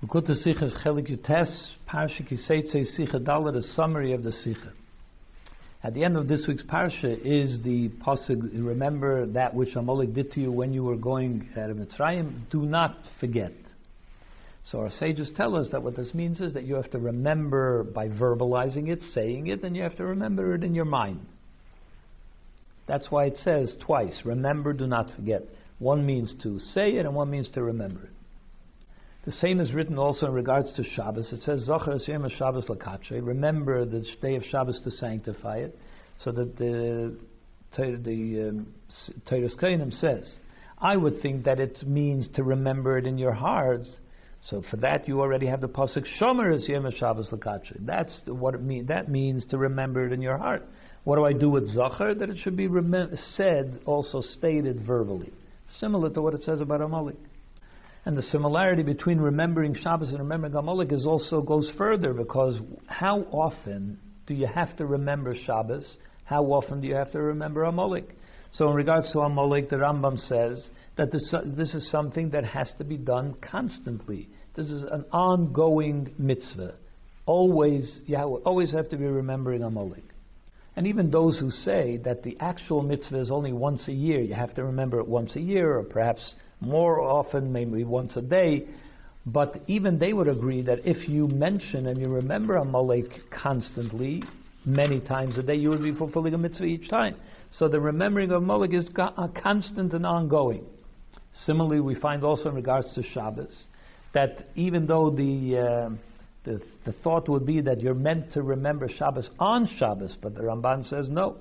Bukuta Sikha is Chelik Yutes, Parsha Ki Seitzei Sikha Dalet, a summary of the Sikha. At the end of this week's Parsha is the Pasuk, remember that which Amalek did to you when you were going out of Mitzrayim, do not forget. So our sages tell us that what this means is that you have to remember by verbalizing it, saying it, and you have to remember it in your mind. That's why it says twice, remember, do not forget. One means to say it, and one means to remember it. The same is written also in regards to Shabbos. It says, Zocher Yom Shabbos Lakache. Remember the day of Shabbos to sanctify it. So that the the um, Kainim says, I would think that it means to remember it in your hearts. So for that you already have the pasuk Shomer is Yom Shabbos Lakache. That's what it means. That means to remember it in your heart. What do I do with Zocher? That it should be rem- said, also stated verbally, similar to what it says about Amalek. And the similarity between remembering Shabbos and remembering Amalek is also goes further because how often do you have to remember Shabbos? How often do you have to remember Amalek? So in regards to Amalek, the Rambam says that this, this is something that has to be done constantly. This is an ongoing mitzvah. Always, you always have to be remembering Amalek. And even those who say that the actual mitzvah is only once a year, you have to remember it once a year, or perhaps more often, maybe once a day. But even they would agree that if you mention and you remember a Amalek constantly, many times a day, you would be fulfilling a mitzvah each time. So the remembering of Amalek is constant and ongoing. Similarly, we find also in regards to Shabbos that even though the, uh, the, the thought would be that you're meant to remember Shabbos on Shabbos, but the Ramban says no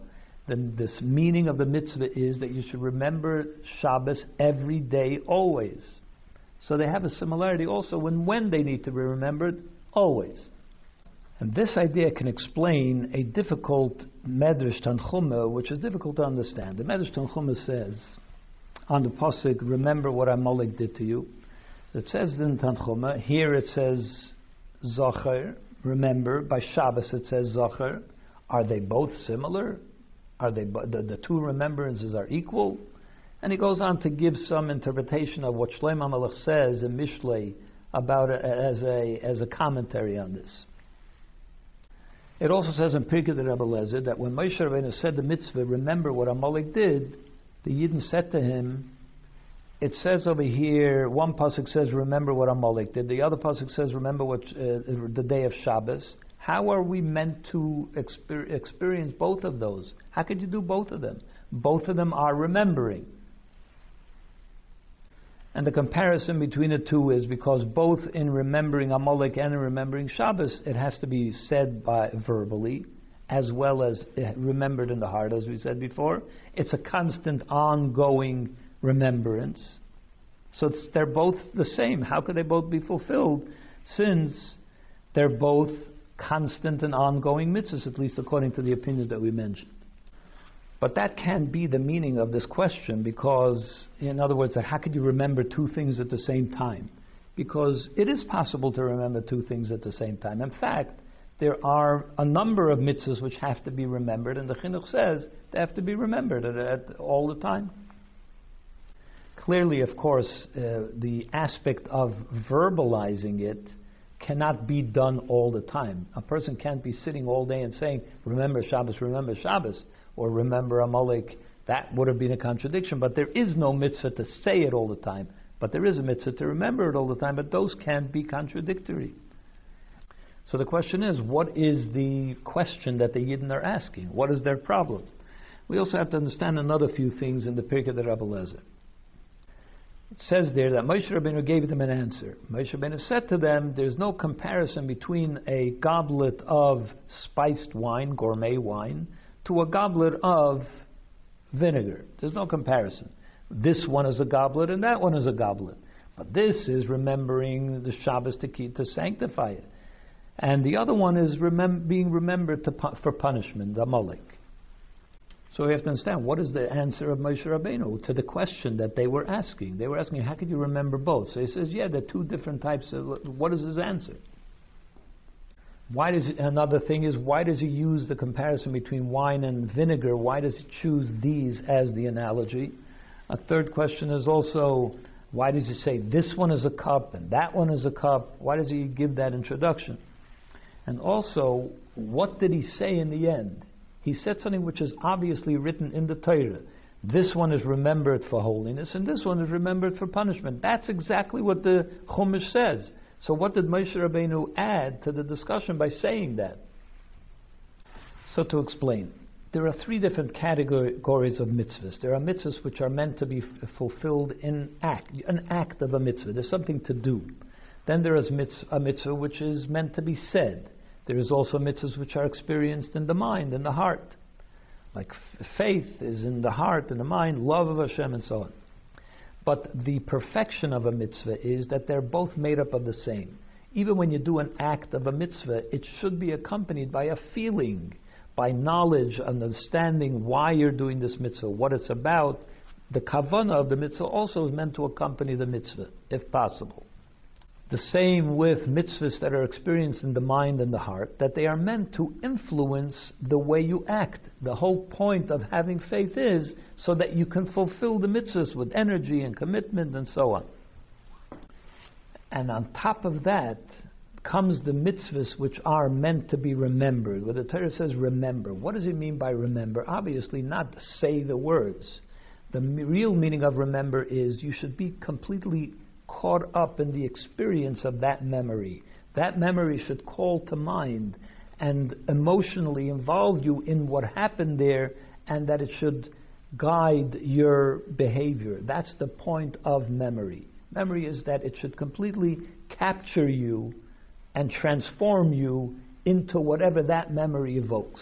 then this meaning of the mitzvah is that you should remember Shabbos every day, always. So they have a similarity also when when they need to be remembered, always. And this idea can explain a difficult Medrash Tanchuma, which is difficult to understand. The Medrash Tanchuma says, on the pasuk, "Remember what Amalek did to you." It says in Tanchuma. Here it says Zocher. Remember by Shabbos it says Zocher. Are they both similar? Are they the, the two remembrances are equal? And he goes on to give some interpretation of what Shlomo Melech says in Mishlei about it as a as a commentary on this. It also says in Pirkei Rebbe that when Moshe Rabbeinu said the mitzvah, remember what Amalek did, the Yidden said to him, it says over here, one pasuk says, remember what Amalek did. The other pasuk says, remember what uh, the day of Shabbos. How are we meant to exper- experience both of those? How could you do both of them? Both of them are remembering. And the comparison between the two is because both in remembering Amalek and in remembering Shabbos, it has to be said by verbally as well as remembered in the heart, as we said before. It's a constant, ongoing remembrance. So they're both the same. How could they both be fulfilled since they're both constant and ongoing mitzvahs, at least according to the opinions that we mentioned. But that can't be the meaning of this question because, in other words, how could you remember two things at the same time? Because it is possible to remember two things at the same time. In fact, there are a number of mitzvahs which have to be remembered, and the Chinuch says they have to be remembered at, at all the time. Clearly, of course, uh, the aspect of verbalizing it cannot be done all the time. A person can't be sitting all day and saying, Remember Shabbos, remember Shabbos, or remember Amalek. That would have been a contradiction. But there is no mitzvah to say it all the time. But there is a mitzvah to remember it all the time. But those can't be contradictory. So the question is, what is the question that the Yidden are asking? What is their problem? We also have to understand another few things in the Pirkei the Rebbe Lezer. It says there that Moshe Rabbeinu gave them an answer. Moshe Rabbeinu said to them, "There's no comparison between a goblet of spiced wine, gourmet wine, to a goblet of vinegar. There's no comparison. This one is a goblet, and that one is a goblet. But this is remembering the Shabbos to keep to sanctify it, and the other one is remem- being remembered to, for punishment, the Amalek." So we have to understand what is the answer of Moshe Rabbeinu to the question that they were asking. They were asking, how could you remember both? So he says, yeah, there are two different types of. What is his answer? Why does another thing is why does he use the comparison between wine and vinegar? Why does he choose these as the analogy? A third question is also Why does he say this one is a cup and that one is a cup? Why does he give that introduction? And also, what did he say in the end? He said something which is obviously written in the Torah. This one is remembered for holiness, and this one is remembered for punishment. That's exactly what the Chumash says. So, what did Moshe Rabbeinu add to the discussion by saying that? So, to explain, there are three different categories of mitzvahs. There are mitzvahs which are meant to be f- fulfilled in act, an act of a mitzvah. There's something to do. Then there is a mitzvah which is meant to be said. There is also mitzvahs which are experienced in the mind, in the heart. Like f- faith is in the heart, in the mind, love of Hashem, and so on. But the perfection of a mitzvah is that they're both made up of the same. Even when you do an act of a mitzvah, it should be accompanied by a feeling, by knowledge, understanding why you're doing this mitzvah, what it's about. The kavana of the mitzvah also is meant to accompany the mitzvah, if possible. The same with mitzvahs that are experienced in the mind and the heart, that they are meant to influence the way you act. The whole point of having faith is so that you can fulfill the mitzvahs with energy and commitment and so on. And on top of that comes the mitzvahs which are meant to be remembered. Where the Torah says remember. What does it mean by remember? Obviously, not say the words. The real meaning of remember is you should be completely caught up in the experience of that memory. That memory should call to mind and emotionally involve you in what happened there, and that it should guide your behavior. That's the point of memory. Memory is that it should completely capture you and transform you into whatever that memory evokes.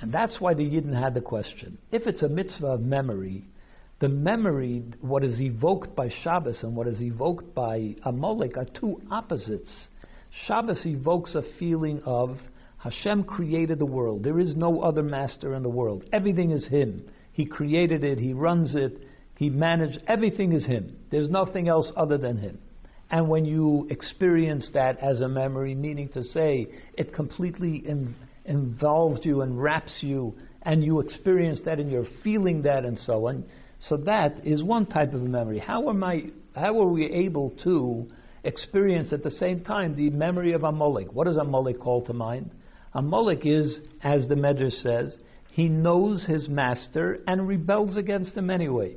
And that's why the Yidden had the question. If it's a mitzvah of memory, the memory, what is evoked by Shabbos and what is evoked by Amalek are two opposites. Shabbos evokes a feeling of Hashem created the world. There is no other master in the world. Everything is Him. He created it, He runs it, He managed, everything is Him. There's nothing else other than Him. And when you experience that as a memory, meaning to say it completely in, involves you and wraps you, and you experience that and you're feeling that and so on, so that is one type of memory. How am I? How are we able to experience at the same time the memory of Amalek? What does Amalek call to mind? Amalek is, as the Medrash says, he knows his master and rebels against him anyway.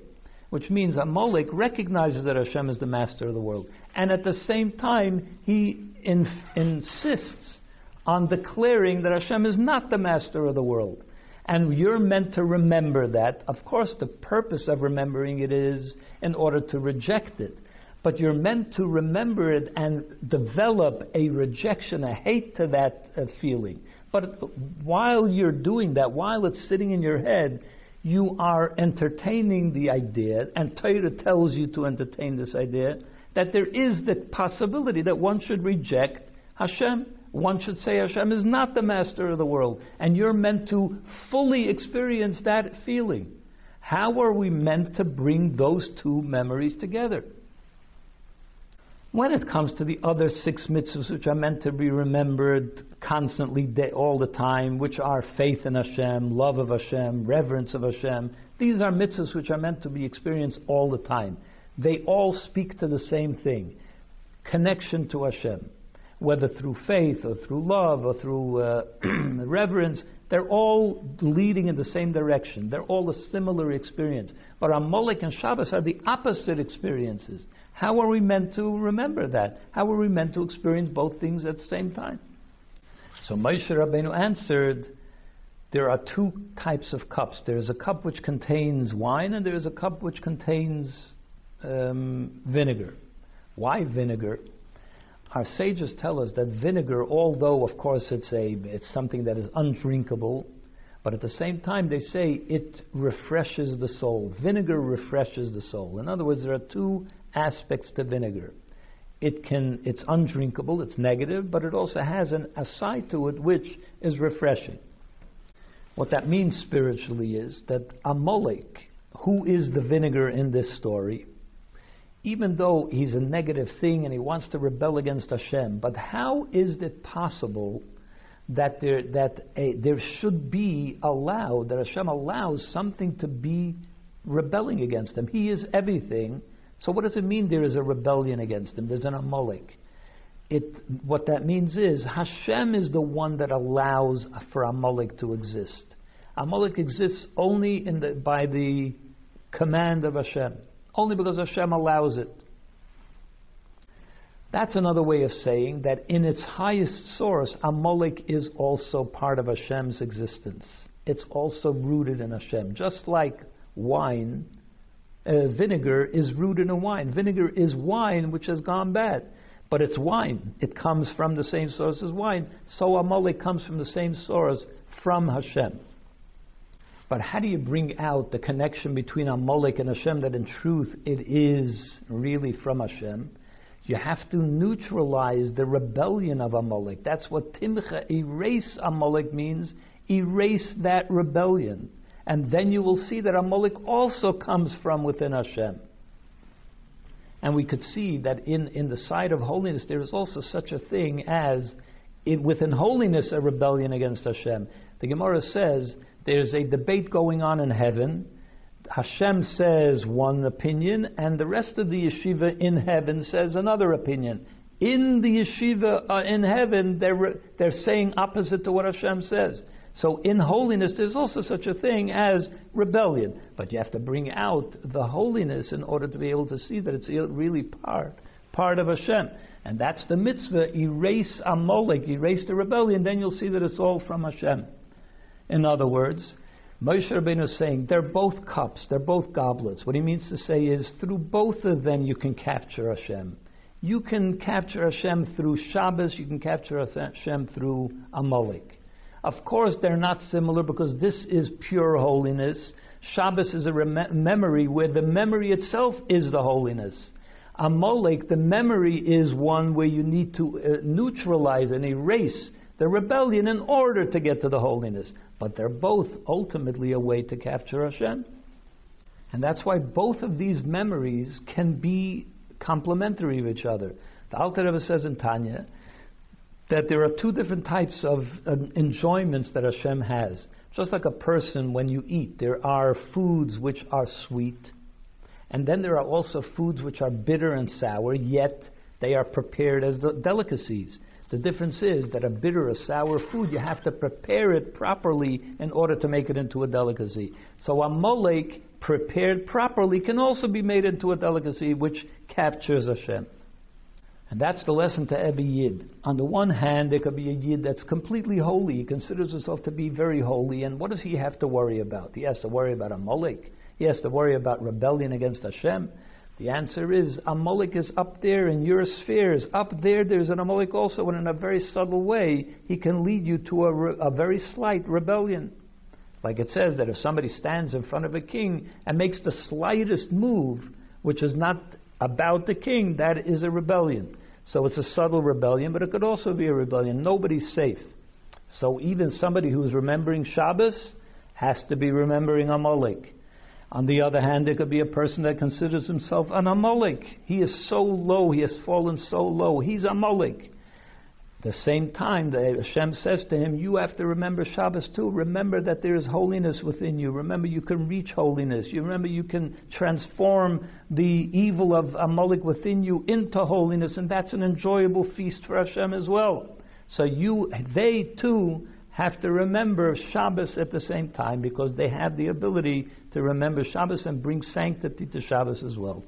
Which means Amalek recognizes that Hashem is the master of the world. And at the same time, he in, insists on declaring that Hashem is not the master of the world. And you're meant to remember that. Of course, the purpose of remembering it is in order to reject it. But you're meant to remember it and develop a rejection, a hate to that uh, feeling. But while you're doing that, while it's sitting in your head, you are entertaining the idea, and Torah tells you to entertain this idea, that there is the possibility that one should reject Hashem one should say Hashem is not the master of the world, and you're meant to fully experience that feeling. How are we meant to bring those two memories together? When it comes to the other six mitzvahs which are meant to be remembered constantly, all the time, which are faith in Hashem, love of Hashem, reverence of Hashem, these are mitzvahs which are meant to be experienced all the time. They all speak to the same thing connection to Hashem whether through faith or through love or through uh, reverence, they're all leading in the same direction. They're all a similar experience. But Amalek and Shabbos are the opposite experiences. How are we meant to remember that? How are we meant to experience both things at the same time? So Moshe Rabbeinu answered, there are two types of cups. There is a cup which contains wine, and there is a cup which contains um, vinegar. Why vinegar? Our sages tell us that vinegar, although of course it's a it's something that is undrinkable, but at the same time they say it refreshes the soul. Vinegar refreshes the soul. In other words, there are two aspects to vinegar. It can it's undrinkable, it's negative, but it also has an, a side to it which is refreshing. What that means spiritually is that Amalek, who is the vinegar in this story, even though he's a negative thing and he wants to rebel against Hashem, but how is it possible that there that a, there should be allowed that Hashem allows something to be rebelling against him? He is everything, So what does it mean there is a rebellion against him? There's an Amalek. It, what that means is Hashem is the one that allows for Amalek to exist. Amalek exists only the, by the command of Hashem, only because Hashem allows it. That's another way of saying that in its highest source, Amalek is also part of Hashem's existence. It's also rooted in Hashem. Just like wine, uh, vinegar is rooted in wine. Vinegar is wine which has gone bad, but it's wine. It comes from the same source as wine. So Amalek comes from the same source from Hashem. But how do you bring out the connection between Amalek and Hashem that in truth it is really from Hashem? You have to neutralize the rebellion of Amalek. That's what Timcha, erase Amalek means, erase that rebellion. And then you will see that Amalek also comes from within Hashem. And we could see that in, in the side of holiness, there is also such a thing as in, within holiness a rebellion against Hashem. The Gemara says there's a debate going on in heaven Hashem says one opinion, and the rest of the yeshiva in heaven says another opinion. In the yeshiva uh, in heaven, they're, they're saying opposite to what Hashem says. So in holiness, there's also such a thing as rebellion. But you have to bring out the holiness in order to be able to see that it's really part, part of Hashem. And that's the mitzvah, erase Amalek, erase the rebellion, then you'll see that it's all from Hashem. In other words, Moshe Rabbeinu is saying they're both cups, they're both goblets. What he means to say is through both of them you can capture Hashem. You can capture Hashem through Shabbos, you can capture Hashem through Amalek. Of course, they're not similar because this is pure holiness. Shabbos is a rem- memory where the memory itself is the holiness. Amalek, the memory is one where you need to uh, neutralize and erase the rebellion in order to get to the holiness. But they're both ultimately a way to capture Hashem. And that's why both of these memories can be complementary of each other. The Alter Rebbe says in Tanya that there are two different types of uh, enjoyments that Hashem has. Just like a person, when you eat, there are foods which are sweet, and then there are also foods which are bitter and sour, yet they are prepared as delicacies. The difference is that a bitter or sour food, you have to prepare it properly in order to make it into a delicacy. So Amalek prepared properly can also be made into a delicacy which captures Hashem. And that's the lesson to every Yid. On the one hand, there could be a Yid that's completely holy. He considers himself to be very holy. And what does he have to worry about? He has to worry about Amalek. He has to worry about rebellion against Hashem. The answer is Amalek is up there in your spheres. Up there, there's an Amalek also, and in a very subtle way, he can lead you to a, re- a very slight rebellion. Like it says that if somebody stands in front of a king and makes the slightest move, which is not about the king, that is a rebellion. So it's a subtle rebellion, but it could also be a rebellion. Nobody's safe. So even somebody who's remembering Shabbos has to be remembering Amalek. On the other hand, there could be a person that considers himself an Amalek. He is so low, he has fallen so low. He's Amalek. At the same time, the Hashem says to him, You have to remember Shabbos too. Remember that there is holiness within you. Remember you can reach holiness. You remember you can transform the evil of Amalek within you into holiness, and that's an enjoyable feast for Hashem as well. So you, they too, have to remember Shabbos at the same time because they have the ability to remember Shabbos and bring sanctity to Shabbos as well.